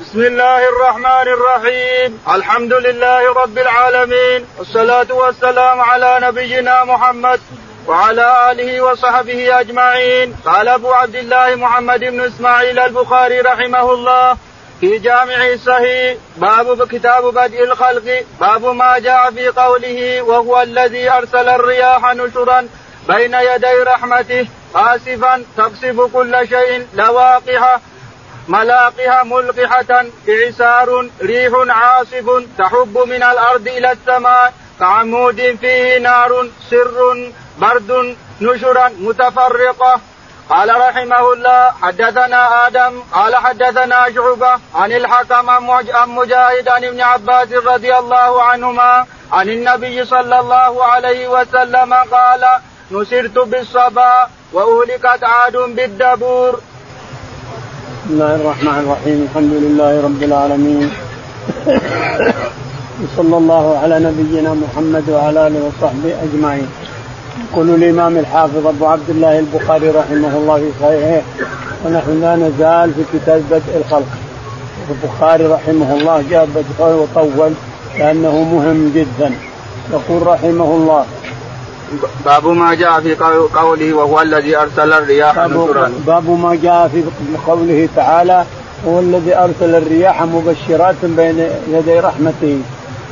بسم الله الرحمن الرحيم. الحمد لله رب العالمين. والصلاة والسلام على نبينا محمد وعلى آله وصحبه أجمعين. قال أبو عبد الله محمد بن إسماعيل البخاري رحمه الله في جامع الصحيح باب كتاب بدء الخلق. باب ما جاء في قوله وهو الذي أرسل الرياح نشرا بين يدي رحمته. قاسفا تقصف كل شيء لواقحة ملاقها ملقحة إعسار ريح عاصف تحب من الأرض إلى السماء كعمود فيه نار سر برد نشرا متفرقة. قال رحمه الله حدثنا آدم قال حدثنا شعبة عن الحكم عن مجاهد عن ابن عباس رضي الله عنهما عن النبي صلى الله عليه وسلم قال نسرت بالصبا وأهلكت عاد بالدبور. بسم الله الرحمن الرحيم. الحمد لله رب العالمين. وصلى الله على نبينا محمد وعلى آله وصحبه أجمعين. يقول الإمام الحافظ أبو عبد الله البخاري رحمه الله في صحيحه ونحن لا نزال في كتاب بدء الخلق. البخاري رحمه الله جاء بدء وطول لأنه مهم جدا. يقول رحمه الله باب ما جاء في قوله وهو الذي أرسل الرياح نشرا. باب ما جاء في قوله تعالى هو الذي أرسل الرياح مبشرات بين يدي رحمته.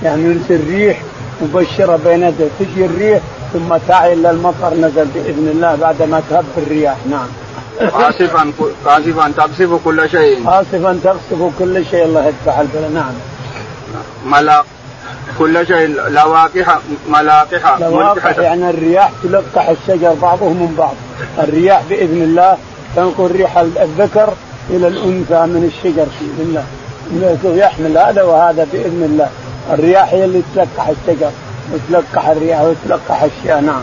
يعني يرسل ريح مبشرة بين يديه. تجي الريح ثم تعي الا المطر نزل بإذن الله بعد ما تهب الرياح. نعم. قاصفا قاصفا تقصف كل شيء. قاصفا تقصف كل شيء. الله يدفع البلاء. نعم. ملاق كل شيء لواقح ملاقح لواقح يعني الرياح تلقح الشجر بعضه من بعض. الرياح بإذن الله تنقل ريح الذكر إلى الأنثى من الشجر بإذن الله. يحمل هذا وهذا بإذن الله. الرياح هي اللي تلقح الشجر وتلقح الرياح وتلقح الشيء نعم.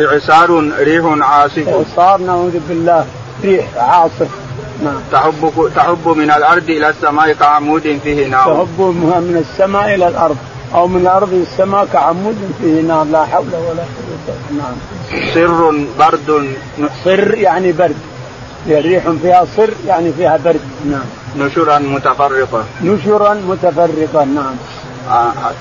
إعصار ريح عاصف. إعصار نعوذ بالله ريح عاصف نعم. تحب تحب من الأرض إلى السماء كعمود فيه نار. تحب من السماء إلى الأرض. أو من إلى السماء كعمود فيه نار لا حول ولا قوة نعم سر برد. صر يعني برد. ريح فيها صر يعني فيها برد. نعم. نشرا متفرقة. نشرا متفرقة نعم.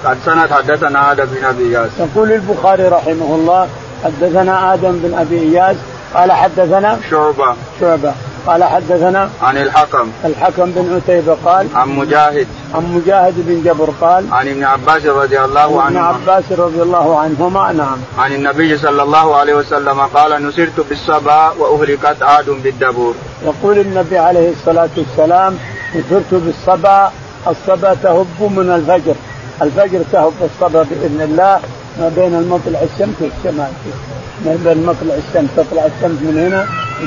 قد سند حدثنا آدم بن أبي إياس. يقول البخاري رحمه الله حدثنا آدم بن أبي إياس قال حدثنا شعبة. شعبة. قال حدثنا عن الحكم. الحكم بن عتيبة قال عن مجاهد. عن مجاهد بن جبر قال عن ابن عباس رضي الله عنهما. ابن عباس رضي الله عنهما نعم. عن النبي صلى الله عليه وسلم قال نسرت بالصبا وأهلكت عاد بالدبور. يقول النبي عليه الصلاة والسلام نسرت بالصبا الصبا تهب من الفجر الفجر تهب الصبا بإذن الله ما بين المطلع الشمس والشمال. بين مطلع الشمس تطلع الشمس من هنا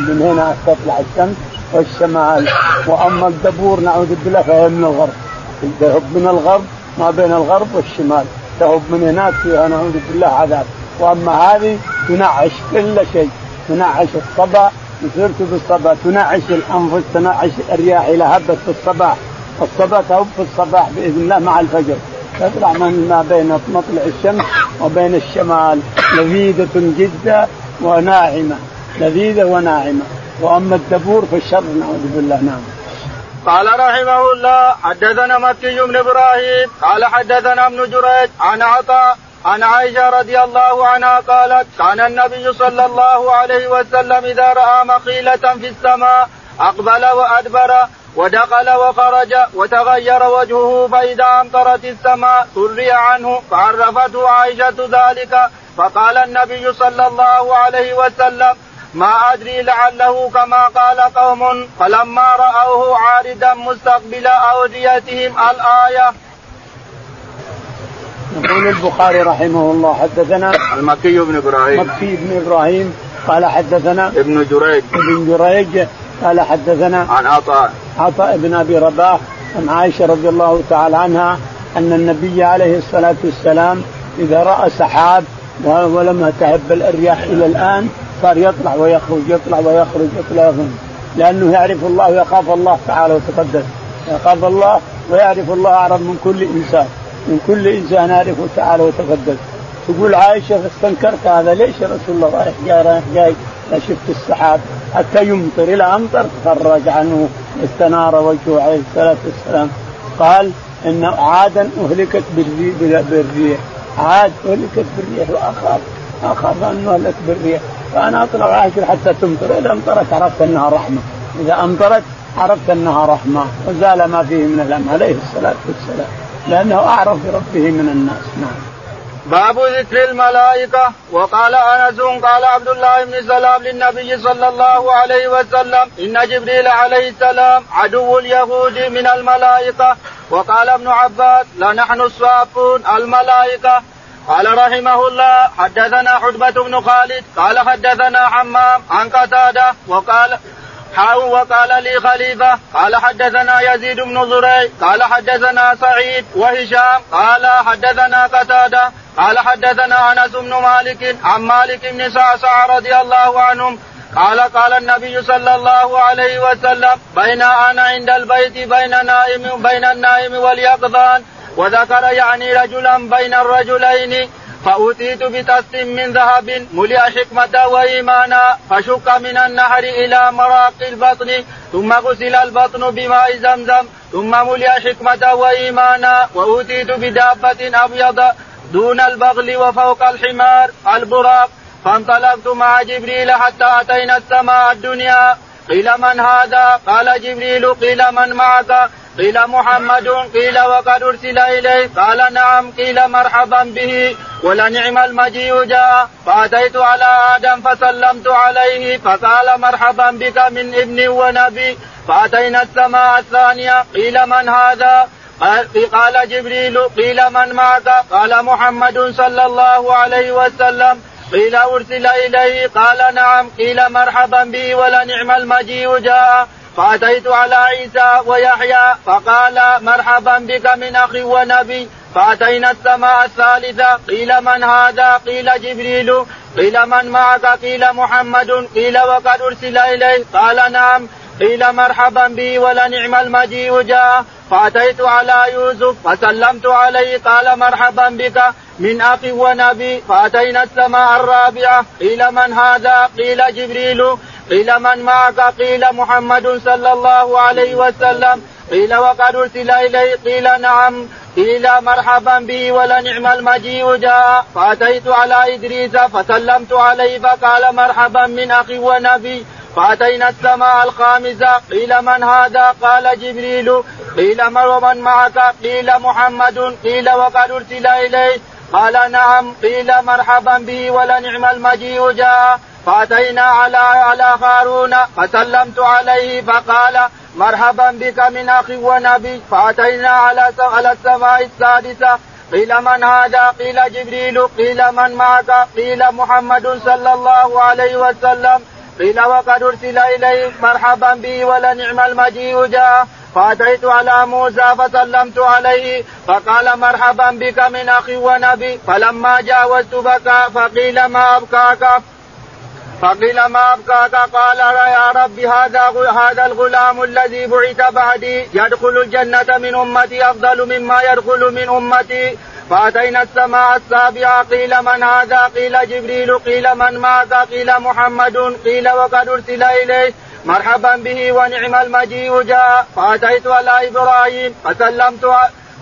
من هنا تطلع الشمس والشمال. وأما الدبور نعوذ بالله فهي من الغرب. تهب من الغرب ما بين الغرب والشمال. تهب من هناك فيها نعوذ بالله عذاب. وأما هذه تنعش كل شيء. تنعش الصبا نصرت بالصبا. تنعش الأنفس تنعش الرياح اذا هبت في الصباح. الصبا تهب في الصباح بإذن الله مع الفجر. تطلع من ما بين مطلع الشمس وبين الشمال. لذيذة جدا وناعمة. لذيذة وناعمة. وأما الدبور فالشر نعوذ بالله. نعم. قال رحمه الله حدثنا مكي بن إبراهيم قال حدثنا ابن جريج عن عطاء عن عائشة رضي الله عنها قالت كان النبي صلى الله عليه وسلم إذا رأى مقيله في السماء أقبل وأدبر ودخل وخرج وتغير وجهه فإذا أمطرت السماء سري عنه فعرفته عائشة ذلك فقال النبي صلى الله عليه وسلم ما أدري لعله كما قال قوم فلما رأوه عارضا مستقبل أوديتهم الآية. يقول البخاري رحمه الله حدثنا المكي بن إبراهيم. مكي بن إبراهيم قال حدثنا ابن جريج. ابن جريج قال حدثنا عن عطاء. عطاء بن أبي رباح عن عائشة رضي الله تعالى عنها أن النبي عليه الصلاة والسلام إذا رأى سحاب ولم تهب الرياح إلى الآن صار يطلع ويخرج يطلع ويخرج يطلع ويخرج. لأنه يعرف الله ويخاف الله تعالى وتقدس. يخاف الله ويعرف الله اعرف من كل إنسان. من كل إنسان يعرفه تعالى وتقدس. تقول عائشة استنكرت هذا ليش يا رسول الله رايح جاي؟ رايح جاي؟ شفت السحاب. حتى يمطر. إلى امطر تفرج عنه. استنار وجهه عليه الصلاة والسلام. قال إن عادا أهلكت بالريح. عاد أهلكت بالريح وأخاف. أخاف أن اهلك بالريح. فأنا أطلق عاشر حتى تمطر. إذا امطرت عرفت أنها رحمة. إذا امطرت عرفت أنها رحمة. وزال ما فيه من الهم عليه الصلاة والسلام. لأنه أعرف بربه من الناس. نعم. باب ذكر الملائكة. وقال أنس قال عبد الله بن سلام للنبي صلى الله عليه وسلم إن جبريل عليه السلام عدو اليهود من الملائكة. وقال ابن عباس لنحن الصافون الملائكة. قال رحمه الله حدثنا حجبة بن خالد قال حدثنا حمام عن قتادة وقال حاو وقال لي خليفة قال حدثنا يزيد بن زريع قال حدثنا سعيد وهشام قال حدثنا قتادة قال حدثنا أنس بن مالك عن مالك بن سعسع رضي الله عنهم قال قال النبي صلى الله عليه وسلم بين أنا عند البيت بين نائم بين النائم واليقظان وذكر يعني رجلا بين الرجلين فأوتيت بتست من ذهب ملئ حكمة وإيمانا فشك من النهر إلى مراق البطن ثم غسل البطن بماء زمزم ثم ملئ حكمة وإيمانا وأوتيت بدابة أبيض دون البغل وفوق الحمار البراق فانطلقت مع جبريل حتى أتينا السماء الدنيا. قيل من هذا؟ قال جبريل قيل من معك؟ قيل محمد قيل وقد أرسل اليه قال نعم قيل مرحبا به. ولنعم المجيء جاء. فأتيت على آدم فسلمت عليه. فقال مرحبا بك من ابن ونبي. فأتينا السماء الثانية. قيل من هذا؟ قال جبريل قيل من معك؟ قال محمد صلى الله عليه وسلم. قيل أرسل إليه. قال نعم قيل مرحبا به. ولنعم المجيء جاء. فأتيت على عيسى ويحيى فقال مرحبا بك من أخي ونبي. فأتينا السماء الثالثة. قيل من هذا؟ قيل جبريل. قيل من معك؟ قيل محمد. قيل وقد أرسل اليه قال نعم. قيل مرحبا بي ولنعم المجيء جاء. فأتيت على يوسف فسلمت عليه. قال مرحبا بك من أخي ونبي. فأتينا السماء الرابعة. قيل من هذا؟ قيل جبريل. قيل من معك؟ قيل محمد صلى الله عليه وسلم. قيل وقد أرسل اليه قيل نعم. قيل مرحبا به ولنعم المجيء جاء. فأتيت على إدريس فسلمت عليه. فقال مرحبا من أخي ونبي. فأتينا السماء الخامسه قيل من هذا؟ قال جبريل. قيل من ومن معك؟ قيل محمد. قيل وقد أرسل اليه قال نعم. قيل مرحبا به ولنعم المجيء. جاء. فأتينا على على هارون. فسلمت عليه. فقال مرحبا بك من أخي ونبي. فأتينا على على السماء السادسة. قيل من هذا؟ قيل جبريل. قيل من معك؟ قيل محمد صلى الله عليه وسلم. قيل وقد أرسل اليه مرحبا به ولنعم المجيء جاء. فأتيت على موسى فسلمت عليه. فقال مرحبا بك من أخي ونبي. فلما جاوزت بكى فقيل ما ابكاك فقيل ما ابكاك قال يا رب هذا هذا الغلام الذي بعث بعدي يدخل الجنة من أمتي أفضل مما يدخل من أمتي. فأتينا السماء السابعة قيل من هذا؟ قيل جبريل قيل من معك قيل محمد قيل وقد أرسل إليه. مرحبا به ونعم المجيء جاء. فأتيت على إبراهيم فسلمت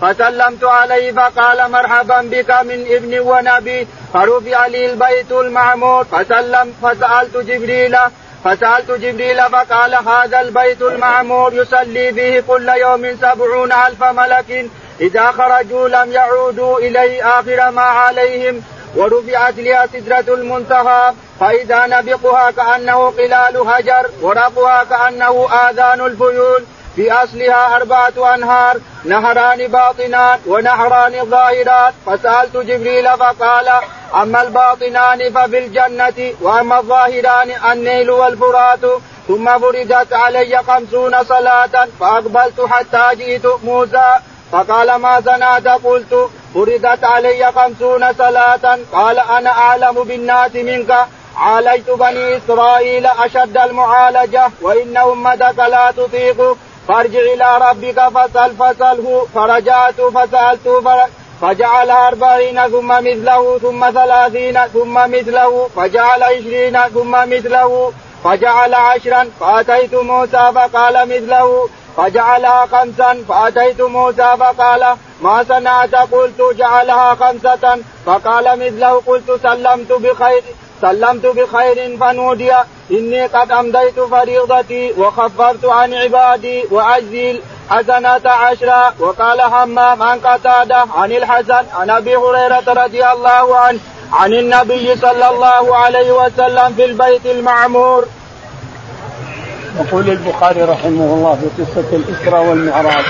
فسلمت عليه فقال مرحبا بك من ابن ونبي. فرفع لي البيت المعمور فسلم فسألت جبريل فسألت جبريل فقال هذا البيت المعمور يصلي فيه كل يوم سبعون ألف ملك. إذا خرجوا لم يعودوا إليه آخر ما عليهم ورفعت لها سدرة المنتهى فإذا نبقها كأنه قلال هجر ورقها كأنه آذان الفيول. في أصلها أربعة أنهار نهران باطنان ونهران ظاهران فسألت جبريل فقال أما الباطنان ففي الجنة وأما الظاهران النيل والفرات. ثم بردت علي خمسون صلاة فأقبلت حتى جئت موسى. فقال ما صنعت قلت بردت علي خمسون صلاة. قال أنا أعلم بالناس منك. عالجت بني إسرائيل أشد المعالجة وإن أمتك لا تطيق. فارجع إلى ربك فسل فسله فرجعت فسألت فجعل أربعين ثم مثله ثم ثلاثين ثم مثله. فجعل عشرين ثم مثله. فجعل عشرا فأتيت موسى فقال مثله. فجعلها خمسا فأتيت موسى فقال ما صنعت قلت جعلها خمسة. فقال مثله قلت سلمت بخير سلمت بخير فنودي إني قد أمضيت فريضتي وخففت عن عبادي وعجزي حسنة عشرا. وقال همام عن قتادة عن الحسن عن أبي هريرة رضي الله عنه عن النبي صلى الله عليه وسلم في البيت المعمور. يقول البخاري رحمه الله في قصة الإسراء والمعراج.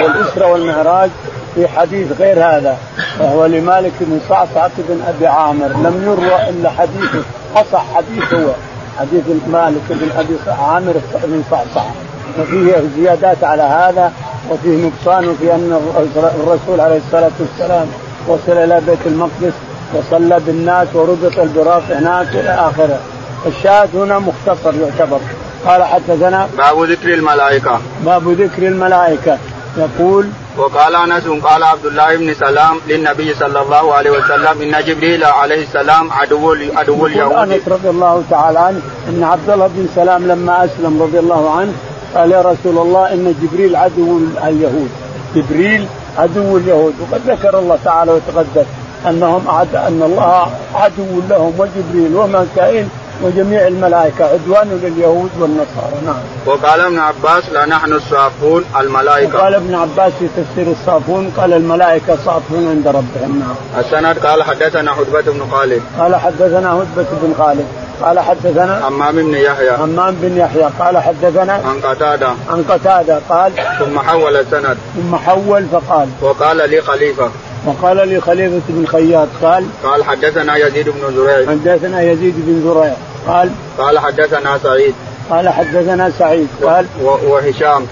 والإسراء والمعراج في حديث غير هذا وهو لمالك بن صعصعة بن أبي عامر. لم يروى إلا حديثه أصح حديث هو حديث مالك بن أبي عامر بن صعصعة. وفيه زيادات على هذا وفيه نقصان وفي أن الرسول عليه الصلاة والسلام وصل إلى بيت المقدس وصلى بالناس وربط البراق هناك إلى آخره. الشاهد هنا مختصر يعتبر. قال حدثنا باب ذكر الملائكة. باب ذكر الملائكة. يقول وقال أنس قال عبد الله بن سلام للنبي صلى الله عليه وسلم إن جبريل عليه السلام عدو عدو اليهود. أنس رضي الله تعالى عنه إن عبد الله بن سلام لما أسلم رضي الله عنه قال يا رسول الله إن جبريل عدو اليهود. جبريل عدو اليهود. وقد ذكر الله تعالى وتقدس أنهم أعد أن الله عدو لهم وجبريل وميكائيل وجميع الملائكة عدوان لليهود والنصارى. نعم. وقال ابن عباس لا نحن الصافون الملائكة. قال ابن عباس في تفسير الصافون قال الملائكة صافون عند ربهم. نعم. السند قال حدثنا حدبة بن خالد. قال حدثنا هدبة بن خالد. قال حدثنا حمام بن يحيى. حمام بن يحيى. قال حدثنا عن قتادة. عن قتادة. قال ثم حول السند. ثم حول فقال. وقال لي خليفة. وقال لي خليفة بن خياط. قال قال حدثنا يزيد بن زريع. حدثنا يزيد بن زريع. قال؟ قال حدثنا سعيد. قال حدثنا سعيد. قال؟ وهشام.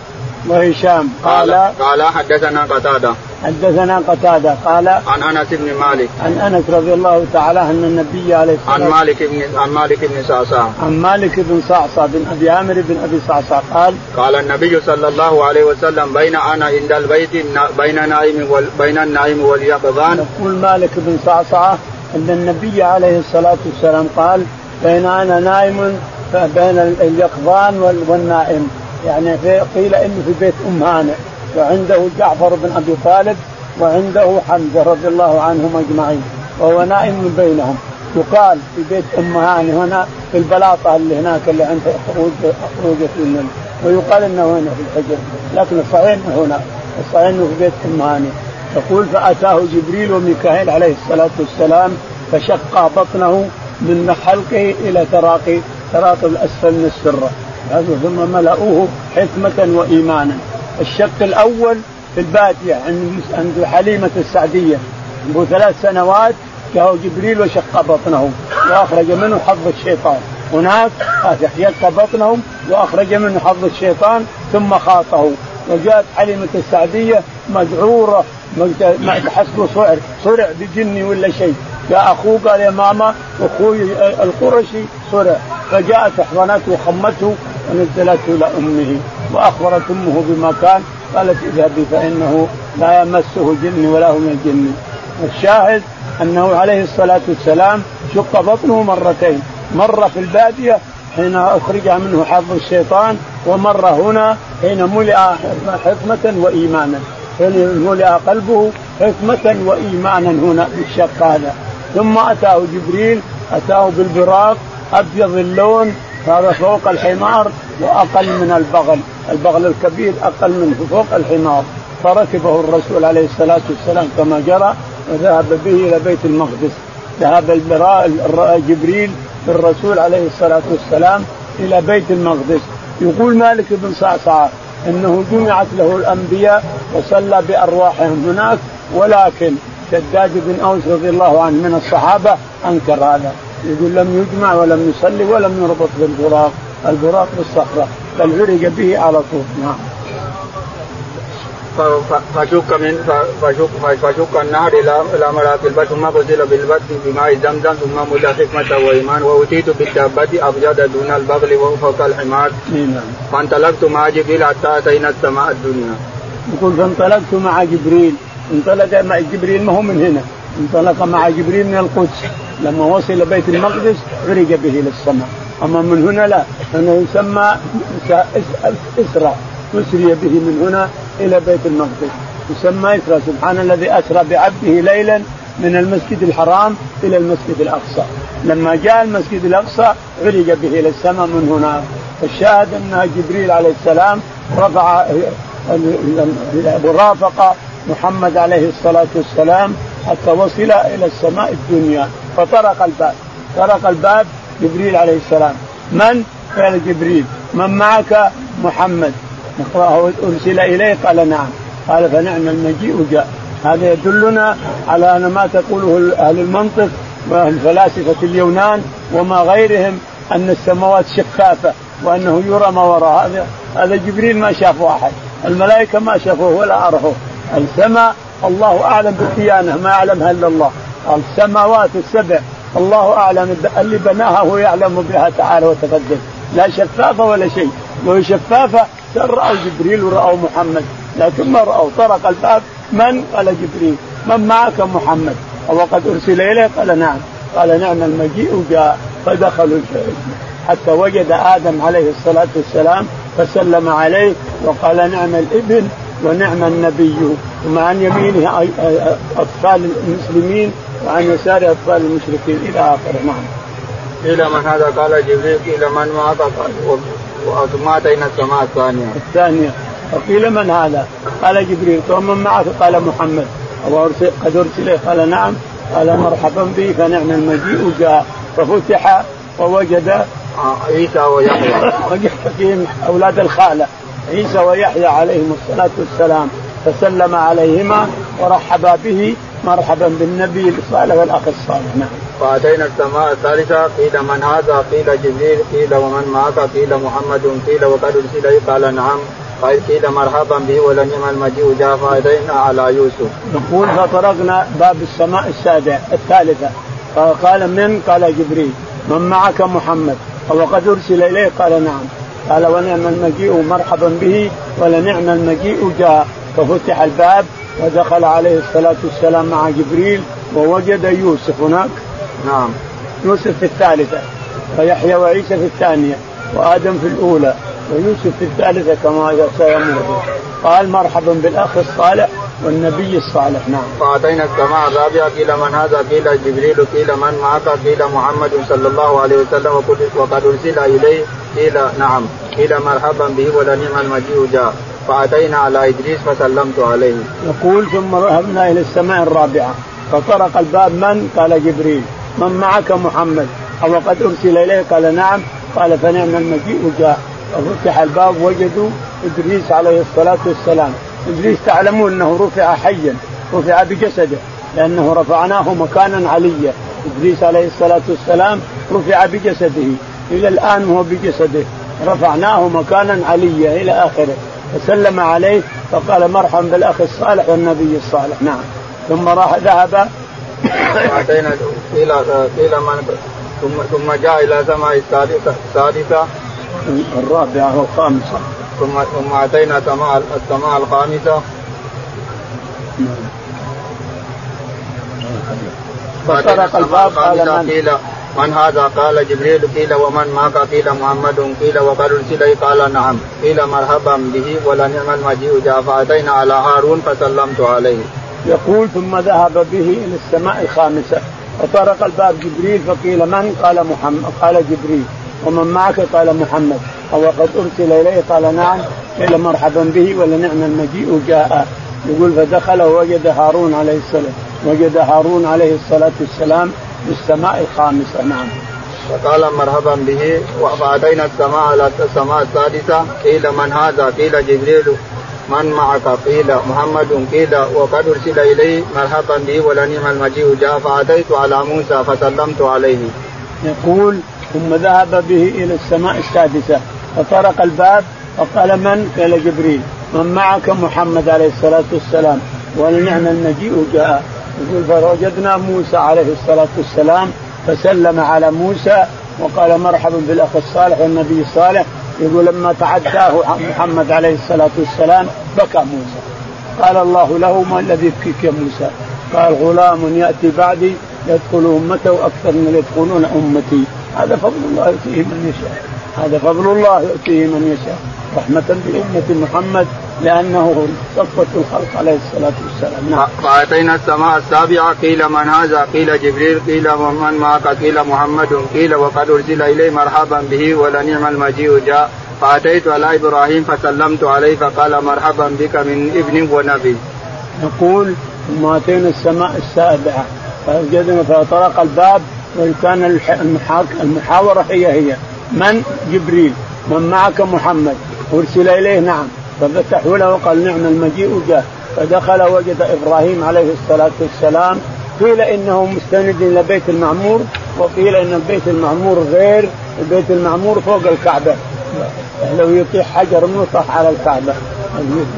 وهشام. قال قال؟ حدثنا قتادة. حدثنا قتادة. قال؟ عن أنس بن مالك. عن أنس رضي الله تعالى أن النبي عليه الصلاة عن مالك بن عن مالك بن صعصع. عن مالك بن صعصع بن أبي عامر بن أبي صعصع. قال؟ قال النبي صلى الله عليه وسلم بين أنا عند البيت بين نائم بين النائم واليقظان. يقول مالك بن صعصعه أن النبي عليه الصلاة والسلام قال بين أنا نائم بين اليقظان والنائم. يعني في قيل إنه في بيت أم هانئ. وعنده جعفر بن أبي طالب وعنده حمزة رضي الله عنهم أجمعين. وهو نائم بينهم. يقال في بيت أم هاني هنا في البلاطة اللي هناك اللي عند خروج خروجة من ويقال إنه هنا في الحجر. لكن الصحيح هنا. الصحيح إنه في بيت أم هاني يقول فأتاه جبريل وميكائيل عليه الصلاة والسلام فشق بطنه من حلقه إلى تراقي تراقي الأسفل من السره ثم ملأوه حكمة وإيمانا. الشق الأول في البادية عند عند حليمة السعدية. عنده ثلاث سنوات جاءه جبريل وشق بطنه وأخرج منه حظ الشيطان. هناك شق بطنه وأخرج منه حظ الشيطان ثم خاطه. وجاءت حليمة السعدية مذعورة حسب صعر صرع بجني ولا شيء. جاء اخوه قال يا ماما أخوي القرشي صرع فجاءت احضنته وخمته ونزلته إلى أمه وأخبرت أمه بما كان. قالت اذهبي فإنه لا يمسه جن ولا هو من الجن. الشاهد أنه عليه الصلاة والسلام شق بطنه مرتين. مره في البادية حين أخرج منه حظ الشيطان ومره هنا حين ملئ حكمة وإيمانا. حين ملئ قلبه حكمة وإيمانا هنا بالشق هذا. ثم أتاه جبريل أتاه بالبراق أبيض اللون هذا فوق الحمار وأقل من البغل، البغل الكبير أقل منه فوق الحمار، فركبه الرسول عليه الصلاة والسلام كما جرى وذهب به إلى بيت المقدس، ذهب جبريل بالرسول عليه الصلاة والسلام إلى بيت المقدس، يقول مالك بن صعصعة إنه جمعت له الأنبياء وصلى بأرواحهم هناك ولكن شداد بن أوس رضي الله عنه من الصحابة أنكر هذا. يقول لم يجمع ولم يصلي ولم يربط بالبراق. البراق بالصخرة بل عرج به على طول. نعم. فشك من فشك فشك النهر إلى إلى مراكب البر ثم غسل بالبر بماء زمزم ثم مدى حكمه وإيمان. وأوتيت بالدابة ابجد دون البغل وفوق الحمار. نعم. فانطلقت مع جبريل حتى أتينا السماء الدنيا. يقول فانطلقت مع جبريل. انطلق مع جبريل ما هو من هنا. انطلق مع جبريل من القدس. لما وصل بيت المقدس عرج به إلى السماء. أما من هنا لا. هنا يسمى اسرى أسري به من هنا إلى بيت المقدس. يسمى اسرى سبحان الذي أسرى بعبده ليلا من المسجد الحرام إلى المسجد الأقصى. لما جاء المسجد الأقصى عرج به إلى السماء من هنا. الشاهد أن جبريل عليه السلام رفع ورافق محمد عليه الصلاة والسلام حتى وصل إلى السماء الدنيا فطرق الباب. طرق الباب جبريل عليه السلام. من؟ قال جبريل. من معك؟ محمد. أرسل اليه قال نعم. قال فنعم المجيء جاء. هذا يدلنا على أن ما تقوله أهل المنطق والفلاسفه اليونان وما غيرهم أن السماوات شفافة وأنه يرى ما وراء. هذا هذا جبريل ما شافه أحد. الملائكة ما شافوه ولا عرفوه. السماء الله أعلم بالديانه ما يعلمها إلا الله. السماوات السبع الله أعلم اللي بناها هو يعلم بها تعالى وتقدم. لا شفافة ولا شيء. لو شفافة رأوا جبريل ورأوا محمد. لكن ما رأوا طرق الباب من؟ قال جبريل. من معك محمد؟ وقد أرسل اليه قال نعم. قال نعم المجيء جاء فدخلوا حتى وجد آدم عليه الصلاة والسلام فسلم عليه وقال نعم الابن ونعم النبي. ومع عن يمينه أطفال المسلمين وعن يساره أطفال المشركين إلى آخره. نعم. قيل من هذا؟ قال جبريل قيل من معك ثم أتينا السماء الثانية. الثانية. وقيل من هذا؟ قال جبريل. ومن معك؟ قال محمد. قد ارسل قال نعم. قال مرحبا به فنعم المجيء. جاء. ففتح ووجد آه، عيسى ويحيى. فقيم أولاد الخالة. عيسى ويحيى عليهم الصلاة والسلام فسلم عليهما ورحبا به مرحبا بالنبي الصالح والأخ الصالح نعم. فاتينا السماء الثالثة قيل من هذا؟ قيل جبريل قيل ومن معك؟ قيل محمد قيل وقد أرسل قال نعم قيل مرحبا به ولنعم المجيء جاء فاتينا على يوسف. نقول فطرقنا باب السماء السادسه الثالثة فقال من؟ قال جبريل من معك محمد وقد أرسل إليه قال نعم قال ونعم المجيء مرحبا به ولنعم المجيء جاء. ففتح الباب ودخل عليه الصلاة والسلام مع جبريل ووجد يوسف هناك. نعم. يوسف في الثالثة ويحيى وعيسى في الثانية وآدم في الأولى ويوسف في الثالثة كما سيمر قال مرحبا بالأخ الصالح والنبي الصالح نعم. فأتينا السماء الرابعة قيل من هذا؟ قيل جبريل قيل من معك؟ قيل محمد صلى الله عليه وسلم وقد أرسل إليه. قيل نعم. قيل مرحبا به ولنعم المجيء جاء. فأتينا على إدريس فسلمت عليه. يقول ثم ذهبنا إلى السماء الرابعه فطرق الباب من؟ قال جبريل. من معك محمد؟ أو قد أرسل إليه؟ قال نعم. قال فنعم المجيء جاء. ففتح الباب وجدوا إدريس عليه الصلاة والسلام. ادريس تعلمون أنه رفع حيا رفع بجسده لأنه رفعناه مكانا عليا. ادريس عليه الصلاة والسلام رفع بجسده إلى الآن هو بجسده. رفعناه مكانا عليا إلى آخره. فسلم عليه فقال مرحبا بالأخ الصالح والنبي الصالح. نعم. ثم راح ذهب. إلى من ثم ثم جاء إلى سماء السادسه الرابعة والخامسة. ثم ثم أتينا سماء السماء الخامسة. فطرق الباب قال من؟ من هذا؟ قال جبريل قيل ومن معك قيل محمد قيل وقد أرسل قال نعم. قيل مرحبا به ولنعم المجيء جاء فأتينا على هارون فسلمت عليه. يقول ثم ذهب به إلى السماء الخامسه فطرق الباب جبريل فقيل من؟ قال محمد قال جبريل. ومن معك؟ قال محمد. أو قد أرسل إليه قال نعم قيل مرحبا به ولنعم المجيء جاء يقول فدخل ووجد هارون عليه السلام وجد هارون عليه الصلاة والسلام في السماء الخامسه نعم. فقال مرحبا به فاتينا السماء على السماء السادسة قيل من هذا؟ قيل جبريل من معك؟ قيل محمد قيل وقد أرسل إليه مرحبا به ولنعم المجيء جاء فأتيت على موسى فسلمت عليه. يقول ثم ذهب به إلى السماء السادسة فطرق الباب فقال من؟ قال جبريل. من معك محمد عليه الصلاة والسلام. ولنعم المجيء جاء. يقول فوجدنا موسى عليه الصلاة والسلام فسلم على موسى وقال مرحبا بالأخ الصالح والنبي الصالح. يقول لما تعداه محمد عليه الصلاة والسلام بكى موسى. قال الله له ما الذي يبكيك يا موسى؟ قال غلام يأتي بعدي يدخل امته أكثر من يدخلون أمتي. هذا فضل الله يؤتيه من يشاء. هذا فضل الله يؤتيه من يشاء رحمة بأمة محمد لأنه صفوة الخلق عليه الصلاة والسلام. نعم. فأتينا السماء السابعة قيل من هذا؟ قيل جبريل قيل من معك؟ قيل محمد قيل وقد أرسل إليه مرحبا به ولنعم المجيء جاء. فأتيت على إبراهيم فسلمت عليه فقال مرحبا بك من ابن ونبي. يقول ثم أتينا السماء السابعة فوجدنا فطرق الباب وكان المحاورة هي هي. من؟ جبريل. من معك محمد. أرسل إليه نعم. ففتحوا له وقال نعم المجيء جاء. فدخل وجد إبراهيم عليه الصلاة والسلام. قيل إنه مستند إلى بيت المعمور وقيل إن البيت المعمور غير البيت المعمور فوق الكعبة. لو يطيح حجر يطرح على الكعبة.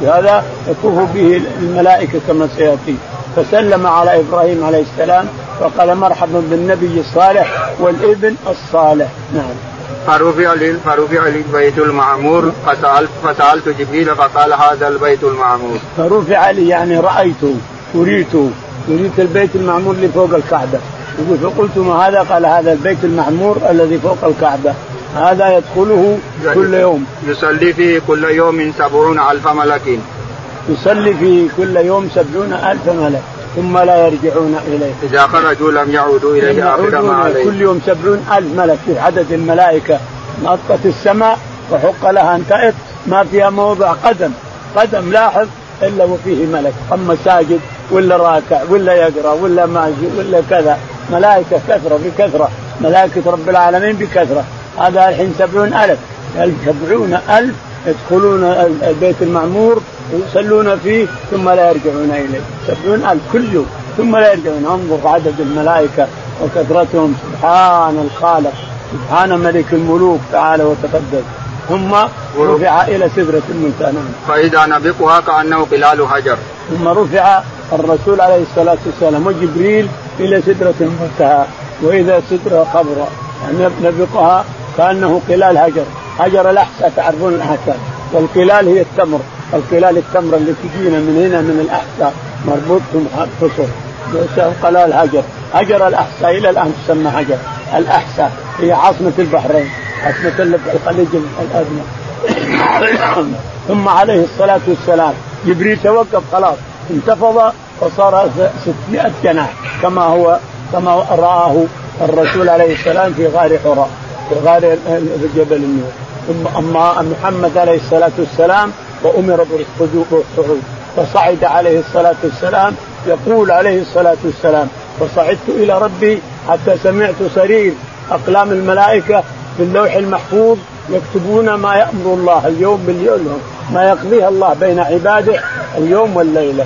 هذا يطوف به الملائكة كما سيأتي. فسلم على إبراهيم عليه السلام وقال مرحبا بالنبي الصالح والابن الصالح. نعم. فرفع لي فرفع لي البيت المعمور فسألت فسألت جبريل فقال هذا البيت المعمور. فرفع لي يعني رأيته أريته أريت البيت المعمور اللي فوق الكعبة. يقول فقلت ما هذا؟ قال هذا البيت المعمور الذي فوق الكعبة. هذا يدخله كل يوم. يصلي فيه كل يوم سبعون ألف ملك. يصلي فيه كل يوم سبعون ألف ملك. ثم لا يرجعون إليه. إذا خرجوا لم يعودوا إليه آخر ما عليه. كل يوم سبعون ألف ملك في عدد الملائكة. نطت السماء وحق لها أن تأت. ما فيها موضع قدم. قدم لاحظ إلا وفيه ملك. أما ساجد ولا راكع ولا يقرأ ولا ماشي ولا كذا. ملائكة كثرة بكثرة. ملائكة رب العالمين بكثرة. هذا الحين سبعون ألف. سبعون ألف يدخلون البيت المعمور ويصلون فيه ثم لا يرجعون إليه. سبعون الف كل يوم ثم لا يرجعون. انظر عدد الملائكة وكثرتهم. سبحان الخالق. سبحان ملك الملوك تعالى وتقدس ثم رفع إلى سدرة المنتهى. فإذا نبقها كأنه قلال حجر ثم رفع الرسول عليه الصلاة والسلام وجبريل إلى سدرة المنتهى. وإذا سدره خضراء يعني نبقها كأنه قلال حجر حجر الاحساء تعرفون الاحساء والقلال هي التمر. القلال التمر اللي تجينا من هنا من الأحساء. مربوط بحصر قلال هجر هجر الأحساء إلى الآن تسمى هجر الأحساء هي عاصمة البحرين عاصمة الخليج الأدنى. ثم عليه الصلاة والسلام جبريل توقف خلاص انتفض وصار 600 جناح كما هو كما رآه الرسول عليه السلام في غار حراء في غار جبل النور أما محمد عليه الصلاة والسلام وأمر بالصعود فصعد عليه الصلاة والسلام يقول عليه الصلاة والسلام فصعدت إلى ربي حتى سمعت سرير أقلام الملائكة في اللوح المحفوظ يكتبون ما يأمر الله اليوم باليوم ما يقضيه الله بين عباده اليوم والليلة.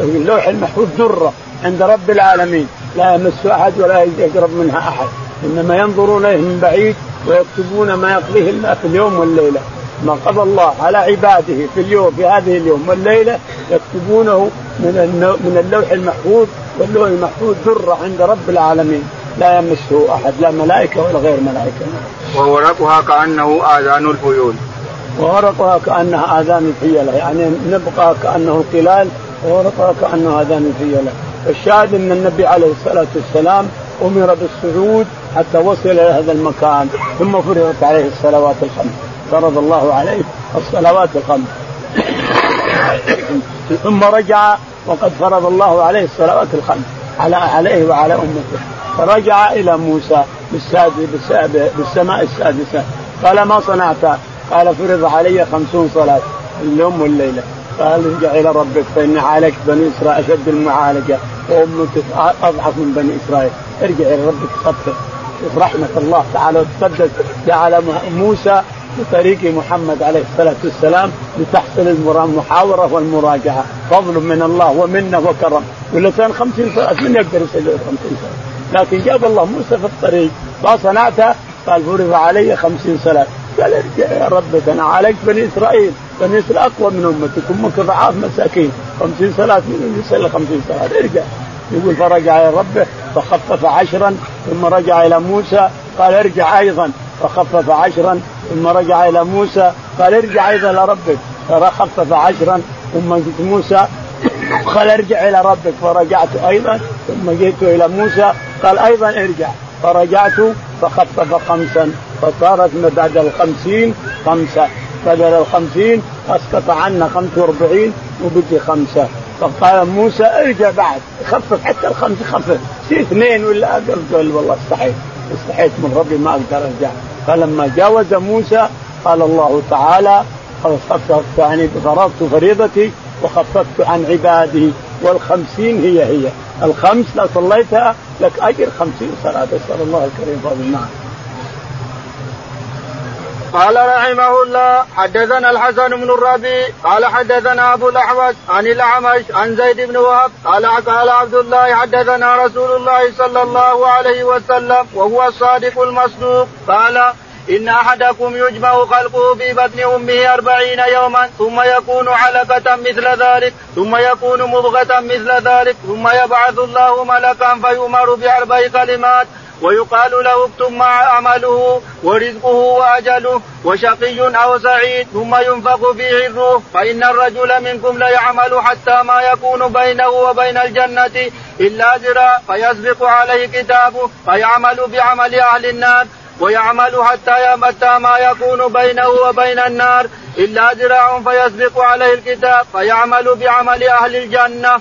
اللوح المحفوظ دره عند رب العالمين لا يمس أحد ولا يقرب منها أحد إنما ينظرون إليه من بعيد ويكتبون ما يقضيه الله في اليوم والليلة ما قضى الله على عباده في اليوم في هذه اليوم والليلة يكتبونه من من اللوح المحفوظ واللوح المحفوظ ذره عند رب العالمين لا يمسه أحد لا ملائكة ولا غير ملائكة. وورقها كأنه آذان الفيول. وورقها كأنها آذان الفيله يعني نبقى كأنه القلال وورقها كأنه آذان الفيله. الشاهد أن النبي عليه الصلاة والسلام أمر بالصعود حتى وصل إلى هذا المكان ثم فرضت عليه الصلوات الخمس. فرض الله عليه الصلوات الخمس. ثم رجع وقد فرض الله عليه الصلوات الخمس على عليه وعلى أمته. فرجع إلى موسى بالسماء السادسة. قال ما صنعت؟ قال فرض علي خمسون صلاة اليوم والليلة. قال ارجع إلى ربك فاني عالجت بني إسرائيل أشد المعالجة وامتك أضعف من بني إسرائيل. ارجع إلى ربك صفر رحمة الله تعالى وتقدس جعل موسى بطريق محمد عليه الصلاة والسلام لتحصل المحاورة والمراجعة. فضل من الله ومنه وكرم. ولا كان خمسين صلاه من يقدر يصلي خمسين صلاه لكن جاب الله موسى في الطريق. ما صنعت قال فرض علي خمسين صلاه قال ارجع يا ربك أنا عالجت بني إسرائيل. بني إسرائيل أقوى من امتك أمك ضعاف مساكين. خمسين صلاه من يصلي خمسين صلاه ارجع. يقول فرجع إلى ربه فخفف عشرا ثم رجع إلى موسى قال ارجع أيضا. فخفف عشرا ثم رجع إلى موسى قال ارجع أيضا إلى ربك. فخفف عشرا ثم جئت موسى قال ارجع إلى ربك. فرجعت أيضا ثم جئت إلى موسى قال أيضا ارجع. فرجعت فخفف خمسا فصارت بعد الخمسين خمسة. بدل الخمسين أسقط عنا خمسة وأربعين وبقي خمسة. فقال موسى ارجع بعد خفف حتى الخمسة خفف. في اثنين ولا أقل قال والله استحيت استحيت من ربي ما أقدر أرجع. فلما جاوز موسى قال الله تعالى خففت يعني فرضت فريضتي وخففت عن عبادي والخمسين هي هي. الخمس لا صليتها لك أجر خمسين صلاة أسأل الله الكريم فضل نعم قال رحمه الله حدثنا الحسن بن الربيع قال حدثنا أبو الأحوص عن الأعمش عن زيد بن وهب قال قال عبد الله حدثنا رسول الله صلى الله عليه وسلم وهو الصادق المصدوق قال إن أحدكم يجمع خلقه في بطن أمه أربعين يوما ثم يكون علقة مثل ذلك ثم يكون مضغة مثل ذلك ثم يبعث الله ملكا فيؤمر بأربع كلمات ويقال له اكتب مع عمله ورزقه وأجله وشقي أو سعيد ثم ينفق فيه الروح فإن الرجل منكم ليعمل حتى ما يكون بينه وبين الجنة إلا ذراع فيسبق عليه كتابه فيعمل بعمل أهل النار ويعمل حتى حتى ما يكون بينه وبين النار إلا ذراع فيسبق عليه الكتاب فيعمل بعمل أهل الجنة.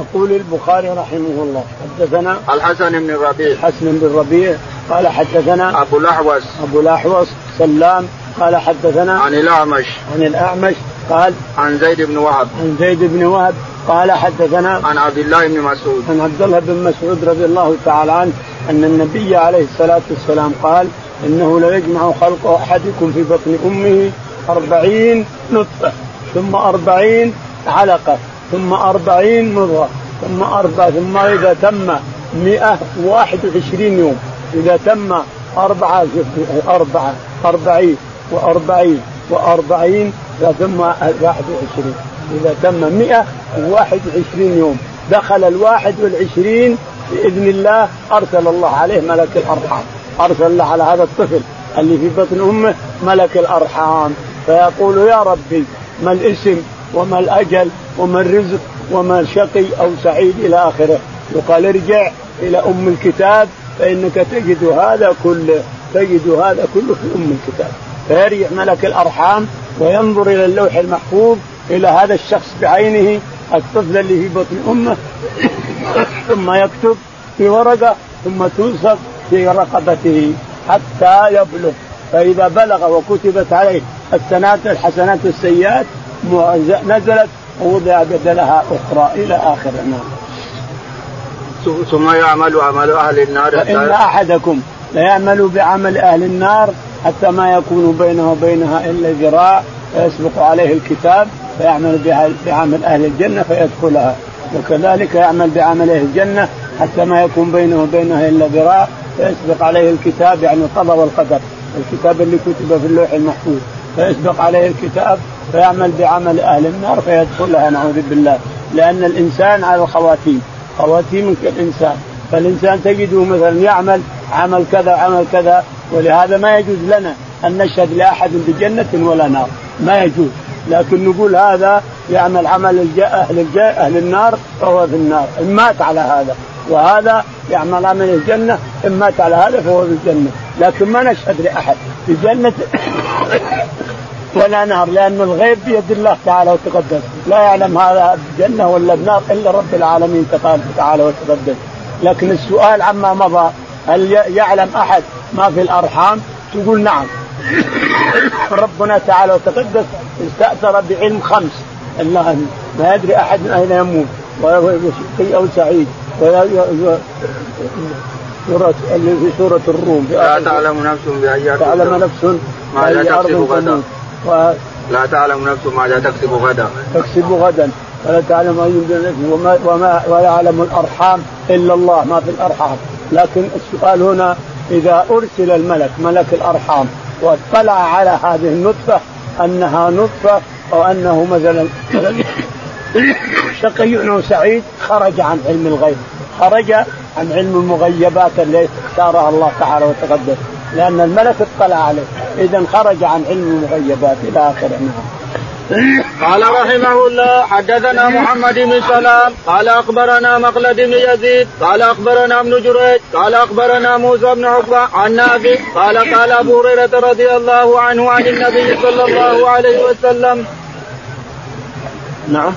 يقول البخاري رحمه الله حدثنا الحسن بن الربيع الحسن بن الربيع قال حدثنا أبو الأحوص. أبو الأحوص سلام قال حدثنا عن الأعمش. عن الأعمش قال عن زيد بن وهب. عن زيد بن وهب قال حدثنا عن عبد الله بن مسعود. عن عبد الله بن مسعود رضي الله تعالى عنه أن النبي عليه الصلاة والسلام قال إنه ليجمع خلق أحدكم في بطن أمه أربعين نطفة ثم أربعين علقة. ثم أربعين مضغة ثم أربعة ثم إذا تم مئة واحد وعشرين يوم إذا تم أربعة أربعة أربعين وأربعين وأربعين ثم واحد وعشرين. إذا تم مئة وواحد وعشرين يوم دخل الواحد والعشرين بإذن الله أرسل الله عليه ملك الأرحام. أرسل الله على هذا الطفل اللي في بطن أمه ملك الأرحام. فيقول يا ربي ما الاسم؟ وما الأجل وما الرزق وما شقي أو سعيد إلى آخره. يقال ارجع إلى أم الكتاب فإنك تجد هذا كله تجد هذا كله في أم الكتاب. فيرجع ملك الأرحام وينظر إلى اللوح المحفوظ إلى هذا الشخص بعينه الطفل اللي في بطن أمه ثم يكتب في ورقة ثم تنصب في رقبته حتى يبلغ. فإذا بلغ وكتبت عليه السنات الحسنات والسيئات نزلت ووضع بدلها أخرى إلى آخر نعم. ثم يعمل عمل أهل النار فإن أحدكم ليعمل بعمل أهل النار حتى ما يكون بينه وبينها إلا ذراع فيسبق عليه الكتاب فيعمل بعمل أهل الجنة فيدخلها. وكذلك يعمل بعمل أهل الجنة حتى ما يكون بينه وبينها إلا ذراع فيسبق عليه الكتاب يعني القضاء والقدر. الكتاب اللي كتب في اللوح المحفوظ. فيسبق عليه الكتاب فيعمل بعمل أهل النار فيدخلها نعوذ بالله. لأن الإنسان على الخواتيم خواتيم الانسان فالإنسان تجده مثلا يعمل عمل كذا عمل كذا ولهذا ما يجوز لنا أن نشهد لأحد بجنة ولا نار. ما يجوز. لكن نقول هذا يعمل عمل أهل الجاء أهل النار فهو في النار. إن مات على هذا وهذا يعمل عمل الجنة إن مات على هذا فهو في الجنة. لكن ما نشهد لأحد. بجنه ولا نار لأن الغيب بيد الله تعالى وتقدس. لا يعلم هذا بجنة ولا بنار إلا رب العالمين تعالى وتقدس. لكن السؤال عما مضى هل يعلم أحد ما في الأرحام؟ تقول نعم. ربنا تعالى وتقدس استأثر بعلم خمس. الله ما يدري أحد من أين يموت شقي أو سعيد سورة اللي في سورة الروم. لا تعلم نفس بأي تعلم نفس ما تكسب غدا. و... لا تعلم نفس ماذا تكسب غدا. تكسب غدا. ولا تعلم أي وما, وما ولا يعلم الأرحام إلا الله. ما في الأرحام. لكن السؤال هنا إذا أرسل الملك ملك الأرحام واطلع على هذه النطفة أنها نطفة أو أنه مثلا شقي أو سعيد خرج عن علم الغيب. خرج عن علم المغيبات التي اختارها الله تعالى وتقدس. لأن الملك اطلع عليه. إذا خرج عن علم المغيبات إلى آخره نعم قال رحمه الله حدثنا محمد بن سلام قال أخبرنا مخلد بن يزيد قال أخبرنا ابن جريج قال أخبرنا موسى بن عقبة عن نافع قال قال أبو هريرة رضي الله عنه عن النبي صلى الله عليه وسلم. نعم.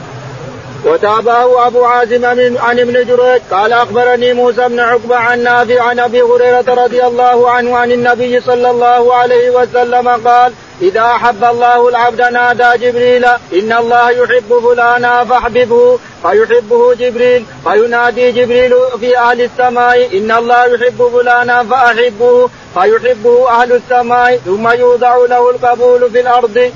وتابعه أبو عازم عن ابن جريج قال أخبرني موسى بن عقبة عن نافع عن أبي هريرة رضي الله عنه عن النبي صلى الله عليه وسلم قال إذا أحب الله العبد نادى جبريل إن الله يحب فلانا فاحببه. فيحبه جبريل فينادي جبريل في أهل السماء إن الله يحب فلانا فأحبه. فيحبه أهل السماء ثم يوضع له القبول في الأرض.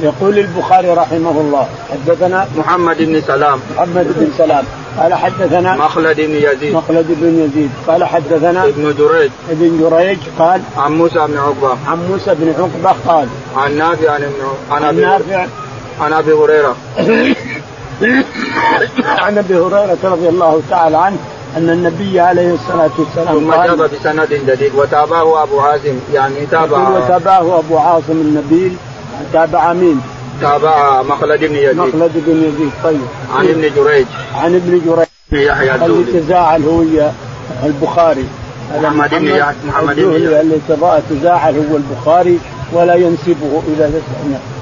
يقول البخاري رحمه الله حدثنا محمد بن سلام. محمد بن سلام. قال حدثنا مخلد بن يزيد. مخلد بن يزيد. قال حدثنا ابن جريج. ابن جريج قال عن موسى بن عقبة. عن موسى بن عقبة قال عن نافع عن ابن عن نافع عن أبي هريرة. عن أبي هريرة رضي الله تعالى عنه أن النبي عليه الصلاة والسلام ثم جاب بسند جديد. وتابعه أبو عازم يعني يقول تابع وتابعه أبو عاصم النبيل. تابع مين؟ تابع مخلد بن يزيد. مخلد بن يزيد طيب. عن ابن جريج. عن ابن جريج. بن يحيى اللي تزاعل هو البخاري. محمد بن يحيى- محمد بن يحيى. اللي تزاعل هو البخاري ولا ينسبه اذا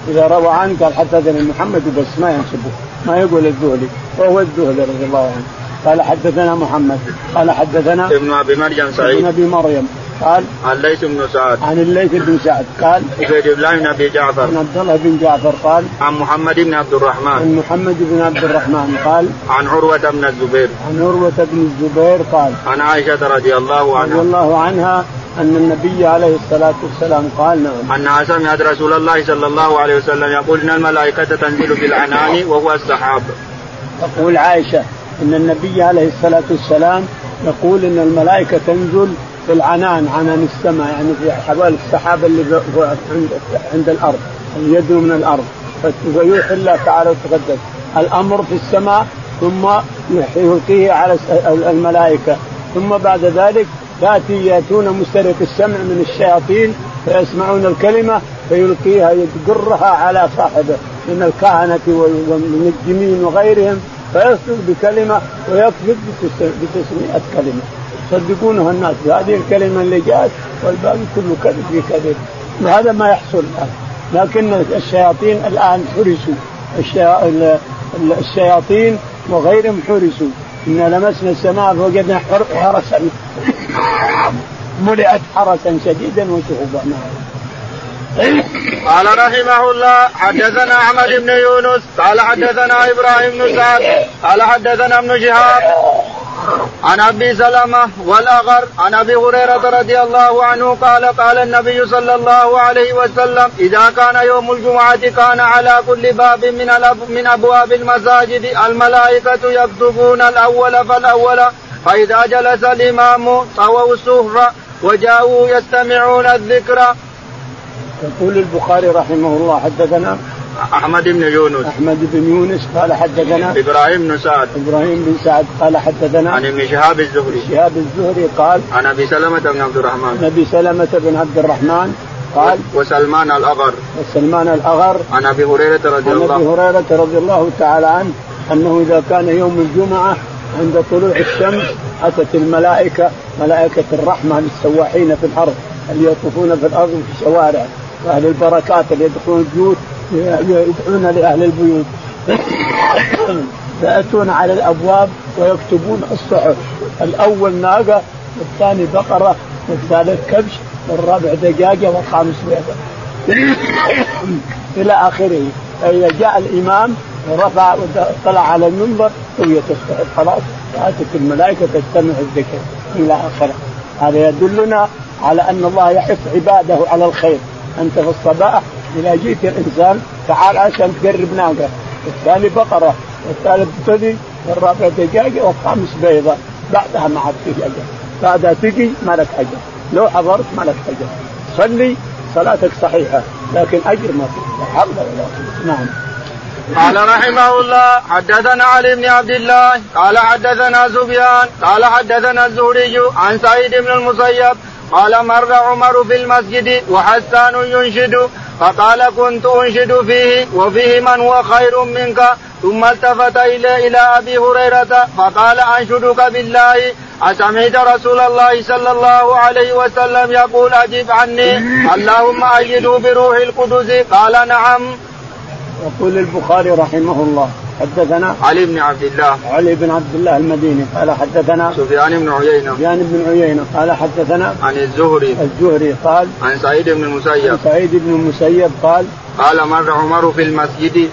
إذا روى عنه قال حدثني محمد بس ما ينسبه. ما يقول الزهري. وهو الزهري رضي الله عنه. قال حدثنا محمد. قال حدثنا ابن أبي مريم ابن سعيد أبي مريم. قال عن ليث بن سعد. عن الليث بن سعد. قال عبيد الله بن أبي جعفر. عن عبد الله بن جعفر قال عن محمد بن عبد الرحمن. عن محمد بن عبد الرحمن قال عن عروة بن الزبير. عن عروة بن الزبير قال عن عائشة رضي الله رضي عنها. الله عنها أن النبي عليه الصلاة والسلام قال نعم. أنها سمعت رسول الله صلى الله عليه وسلم يقول إن الملائكة تنزل بالعنان وهو السحاب. تقول عائشة إن النبي عليه الصلاة والسلام يقول إن الملائكة تنزل في العنان عنان السماء يعني في حوالي السحاب اللي عند, عند الأرض اللي يدنو من الأرض. فيوحي الله تعالى وتقدس. الأمر في السماء ثم يلقيه على الملائكة. ثم بعد ذلك ياتي يأتون مسترق السمع من الشياطين فيسمعون الكلمة فيلقيها يقرها على صاحبه من الكهنة والمنجمين وغيرهم فيصدق بكلمة ويكذب بتسمية كلمة. يصدقونها الناس. بهذه الكلمة اللي جاءت والباقي كله كذب في كذب. وهذا ما يحصل الآن. لكن الشياطين الآن حرسوا. الشيا- ال- ال- الشياطين وغيرهم حرسوا. إنا لمسنا السماء فوجدنا حر- حرسا. ملئت حرسا شديدا وشهبا قال رحمه الله حدثنا أحمد بن يونس قال حدثنا إبراهيم بن سعد قال حدثنا ابن شهاب عن أبي سلمة والأغر عن أبي هريرة رضي الله عنه قال قال النبي صلى الله عليه وسلم إذا كان يوم الجمعة كان على كل باب من من أبواب المساجد الملائكة يكتبون الأول فالأول فإذا جلس الإمام طووا السهر وجاءوا يستمعون الذكر. يقول البخاري رحمه الله حدثنا أحمد بن يونس. أحمد بن يونس قال حدثنا إبراهيم بن سعد. إبراهيم بن سعد قال حدثنا عن ابن شهاب الزهري. شهاب الزهري قال عن أبي سلمة بن عبد الرحمن. نبي سلمة بن عبد الرحمن قال وسلمان الأغر. وسلمان الأغر. عن أبي هريرة رضي عن أبي الله هريرة رضي الله تعالى عنه أنه إذا كان يوم الجمعة عند طلوع الشمس أتت الملائكة ملائكة الرحمة للسواحين في الأرض اللي يطوفون في الأرض في الشوارع وأهل البركات اللي يدخلون البيوت يدعون لأهل البيوت. ياتون على الأبواب ويكتبون الصحف. الأول ناقة والثاني بقرة والثالث كبش والرابع دجاجة والخامس بيضة. إلى آخره. فإذا جاء الإمام ورفع طلع على المنبر سويت الصحف. خلاص اتت الملائكة تستمع الذكر إلى آخره. هذا يدلنا على أن الله يحث عباده على الخير. أنت في الصباح إذا جئت الانسان تعال عشان تقرب ناقه الثاني بقرة والثالث ثدي والرابع دجاجه والخامس بيضة. بعدها ما عاد في اجر بعدها تجي ما لك اجر لو حضرت ما لك اجر صلي صلاتك صحيحة لكن أجر ما في لا ولا نعم. قال رحمه الله حدثنا علي بن عبد الله قال حدثنا سفيان قال حدثنا الزهري عن سعيد بن المسيب قال مر عمر في المسجد وحسان ينشد فقال كنت أنشد فيه وفيه من هو خير منك. ثم التفت إلى إلى أبي هريرة فقال أنشدك بالله. أسمعت رسول الله صلى الله عليه وسلم يقول أجب عني. اللهم أيده بروح القدس. قال نعم. يقول البخاري رحمه الله حدثنا علي بن عبد الله. علي بن عبد الله المديني قال حدثنا سفيان بن عيينة. سفيان بن عيينة قال حدثنا عن الزهري. الزهري قال عن سعيد بن المسيب. سعيد بن المسيب قال قال مر عمر في المسجد.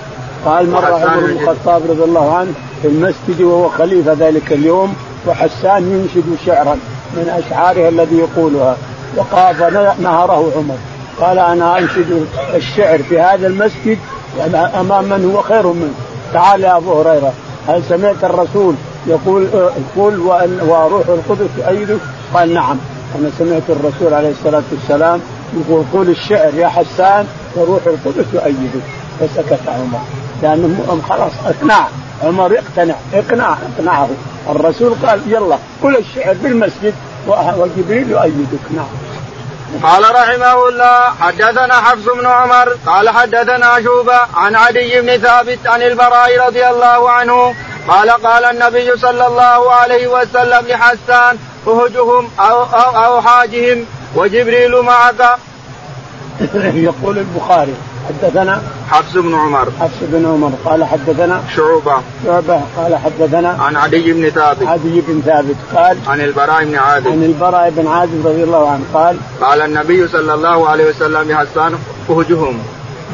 قال مر عمر بن الخطاب رضي الله عنه في المسجد وهو خليفة ذلك اليوم وحسان ينشد شعرا من أشعاره الذي يقولها. وقاف نهره عمر. قال أنا أنشد الشعر في هذا المسجد أمام من هو خير منه. تعال يا أبو هريرة هل سمعت الرسول يقول قل وروح القدس يؤيدك قال نعم. أنا سمعت الرسول عليه الصلاة والسلام يقول قول الشعر يا حسان وروح القدس يؤيدك فسكت عمر. لأنه خلاص اقنع. عمر يقتنع اقنع اقنعه. الرسول قال يلا قل الشعر بالمسجد وجبريل يؤيدك. نعم. قال رحمه الله حدثنا حفص بن عمر قال حدثنا شوبة عن عدي بن ثابت عن البراء رضي الله عنه قال قال النبي صلى الله عليه وسلم لحسان أهجهم أو, أو, أو حاجهم وجبريل معك. يقول البخاري. حدثنا حفص بن عمر. حفص بن عمر قال حدثنا شعبة. شعبة قال حدثنا عن عدي بن ثابت. عدي بن ثابت قال عن البراء بن عازب. عن البراء بن عازب رضي الله عنه قال قال النبي صلى الله عليه وسلم لحسان أهجهم.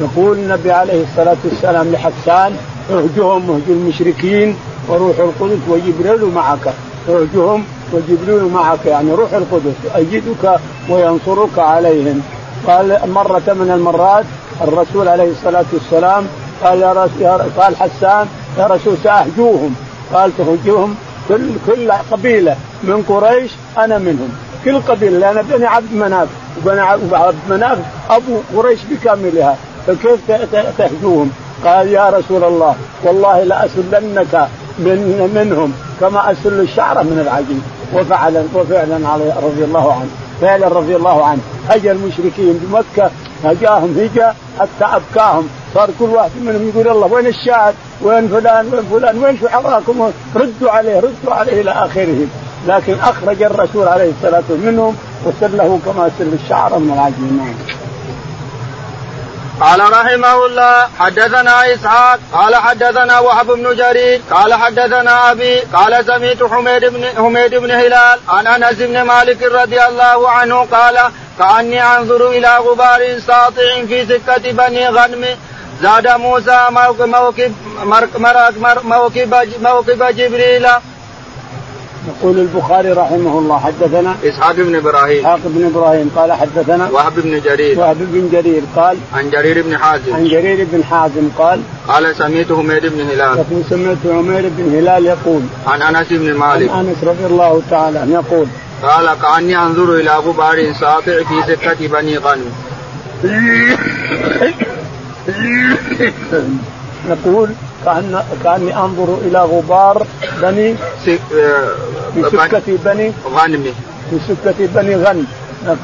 يقول النبي عليه الصلاة والسلام لحسان أهجهم أهج المشركين وروح القدس وجبريل معك. أهجهم وجبريل معك. يعني روح القدس يؤيدك وينصرك عليهم. قال مرة من المرات الرسول عليه الصلاة والسلام قال يا قال حسان يا رسول سأهجوهم قال تهجوهم كل كل قبيلة من قريش أنا منهم. كل قبيلة لأن بني عبد مناف وبني عبد مناف أبو قريش بكاملها. فكيف تهجوهم قال يا رسول الله والله لأسلنك من منهم كما أسل الشعرة من العجين. وفعلا وفعلا رضي الله عنه. فعلا رضي الله عنه. هجا المشركين بمكة هجاهم هجا حتى أبكاهم. صار كل واحد منهم يقول الله وين الشاهد؟ وين فلان؟ وين فلان؟ وين شعراكم ردوا عليه ردوا عليه إلى آخره. لكن أخرج الرسول عليه الصلاة والسلام منهم وسله كما سل الشعر من العجين قال رحمه الله حدثنا إسحاق قال حدثنا وهب بن جرير قال حدثنا أبي قال سمعت حميد بن حميد بن هلال عن أنس بن مالك رضي الله عنه قال كأني أنظر إلى غبار ساطع في سكة بني غنم. زاد موسى موكب موكب موكب, جبريل. يقول البخاري رحمه الله حدثنا إسحاق بن إبراهيم. إسحاق بن إبراهيم قال حدثنا وهب بن جرير. وهب بن جرير قال عن جرير بن حازم. عن جرير بن حازم قال قال سميت حميد بن هلال. يقول سمعت عمير بن هلال يقول عن أنس بن مالك. عن أنس رضي الله تعالى عنه يقول قال كأني أنظر إلى غبار ساطع في سكة بني غنم. يقول كأن كأني أنظر إلى غبار بني في سكة بني غنم في سكة بني غنم.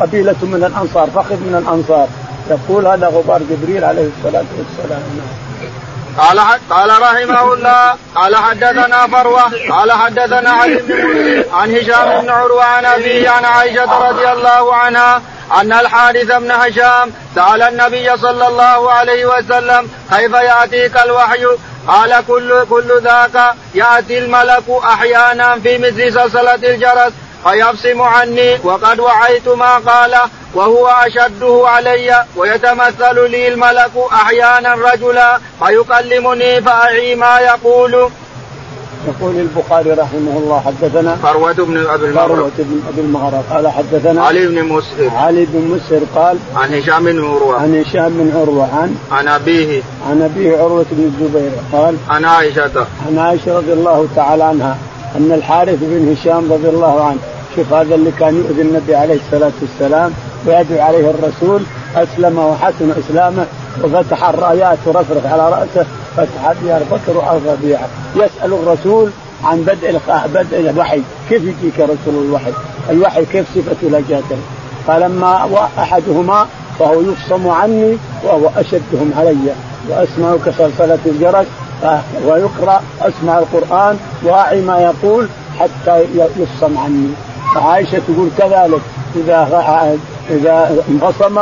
قبيلة من الأنصار فخذ من الأنصار. يقول هذا غبار جبريل عليه الصلاة والسلام. قال قال رحمه الله قال حدثنا فروة قال حدثنا علي بن عن هشام بن عروة عن أبيه عن عائشة رضي الله عنها أن الحارث بن هشام سأل النبي صلى الله عليه وسلم كيف يأتيك الوحي؟ قال كل كل ذاك يأتي الملك أحيانا في مثل سلسلة الجرس. فيفصم عني وقد وعيت ما قال وهو أشده علي ويتمثل لي الملك أحيانا رجلا فيكلمني فأعي ما يقول. يقول البخاري رحمه الله حدثنا فروة بن أبي المغرب. فروة بن أبي المغرب. قال حدثنا علي بن مسهر. علي بن مسهر قال عن هشام بن عروة. عن هشام بن عروة عن عن أبيه. عن أبيه عروة بن الزبير قال عن عائشة. عن عائشة رضي الله تعالى عنها. أن الحارث بن هشام رضي الله عنه شوف هذا اللي كان يؤذي النبي عليه الصلاة والسلام ويدعو عليه الرسول اسلم وحسن إسلامه وفتح الرايات ورفرف على رأسه فتح ابي بكر وابي يسأل الرسول عن بدء بدء الوحي كيف يجيك يا رسول الوحي؟ الوحي كيف صفته لا جاته؟ فلما أحدهما وهو يفصم عني وهو أشدهم علي واسمع كصلصله الجرس ويقرأ اسمع القرآن واعي ما يقول حتى يفصم عني. فعائشة تقول كذلك إذا إذا انفصم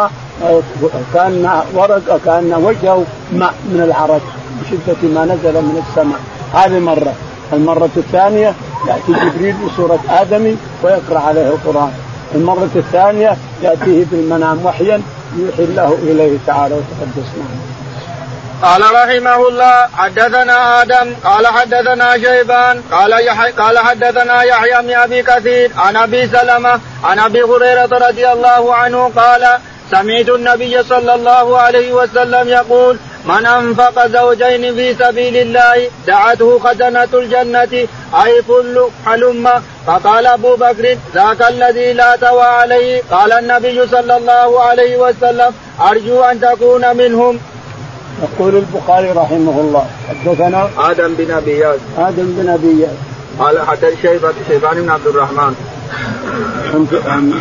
كان ورق كان وجهه ماء من العرق بشدة ما نزل من السماء. هذه مرة. المرة الثانية يأتي جبريل بصورة ادمي ويقرأ عليه القرآن. المرة الثانية يأتيه بالمنام وحيا يوحي الله إليه تعالى وتقدس معه قال رحمه الله حدثنا آدم قال حدثنا شيبان قال يحي قال حدثنا يحيى بن أبي كثير عن أبي سلمة عن أبي هريرة رضي الله عنه قال سمعت النبي صلى الله عليه وسلم يقول من أنفق زوجين في سبيل الله دعته خزنة الجنة أي كل حلم. فقال أبو بكر ذاك الذي لا توى عليه. قال النبي صلى الله عليه وسلم أرجو أن تكون منهم. يقول البخاري رحمه الله حدثنا آدم بن أبي ياس. آدم بن أبي ياس. قال حتى شيبان شيبان بن عبد الرحمن. عن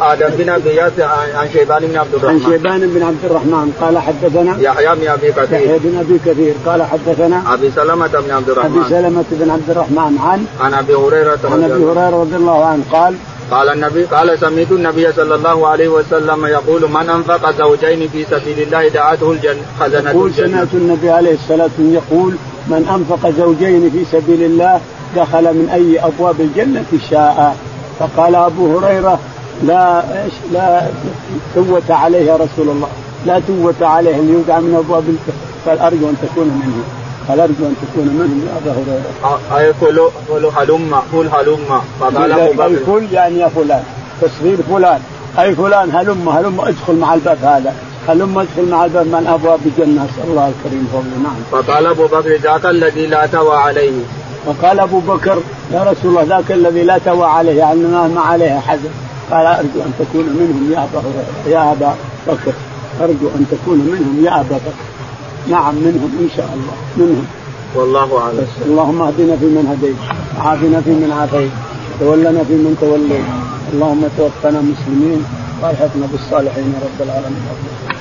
آدم بن أبي ياس عن شيبان بن عبد الرحمن. عن شيبان بن عبد الرحمن. قال حدثنا يحيى بن أبي كثير. يحيى بن أبي كثير. قال حدثنا أبي سلمة بن عبد الرحمن. ابي سلمة بن عبد الرحمن عن عن أبي هريرة عن أبي هريرة رضي الله عنه قال قال النبي قال سمعت النبي صلى الله عليه وسلم يقول من أنفق زوجين في سبيل الله دعته الجنة خزنه يقول سمعت النبي عليه الصلاة والسلام يقول من أنفق زوجين في سبيل الله دخل من أي أبواب الجنة شاء. فقال أبو هريرة لا إيش لا توت عليه يا رسول الله لا توت عليه ان يودع من أبواب قال أرجو أن تكون منه. قال ارجو أن تكون منهم يا أبا هريرة. اي قل قل هلم قل هلم. فقال أبو بكر. قل يعني يا فلان تصغير فلان. أي فلان هلم هلم ادخل مع الباب هذا. هلم ادخل مع الباب من أبواب الجنة. نسال الله الكريم فضله. نعم. فقال أبو بكر ذاك الذي لا توى عليه. وقال أبو بكر يا رسول الله ذاك الذي لا توى عليه يعني ما عليه حزن قال أرجو أن تكون منهم يا أبا يا أبا بكر. أرجو أن تكون منهم يا أبا بكر. نعم منهم إن شاء الله. منهم. والله أعلم. بس اللهم اهدنا فيمن هديت وعافنا فيمن عافيت تولنا فيمن توليت. اللهم توفنا مسلمين وألحقنا بالصالحين رب العالمين.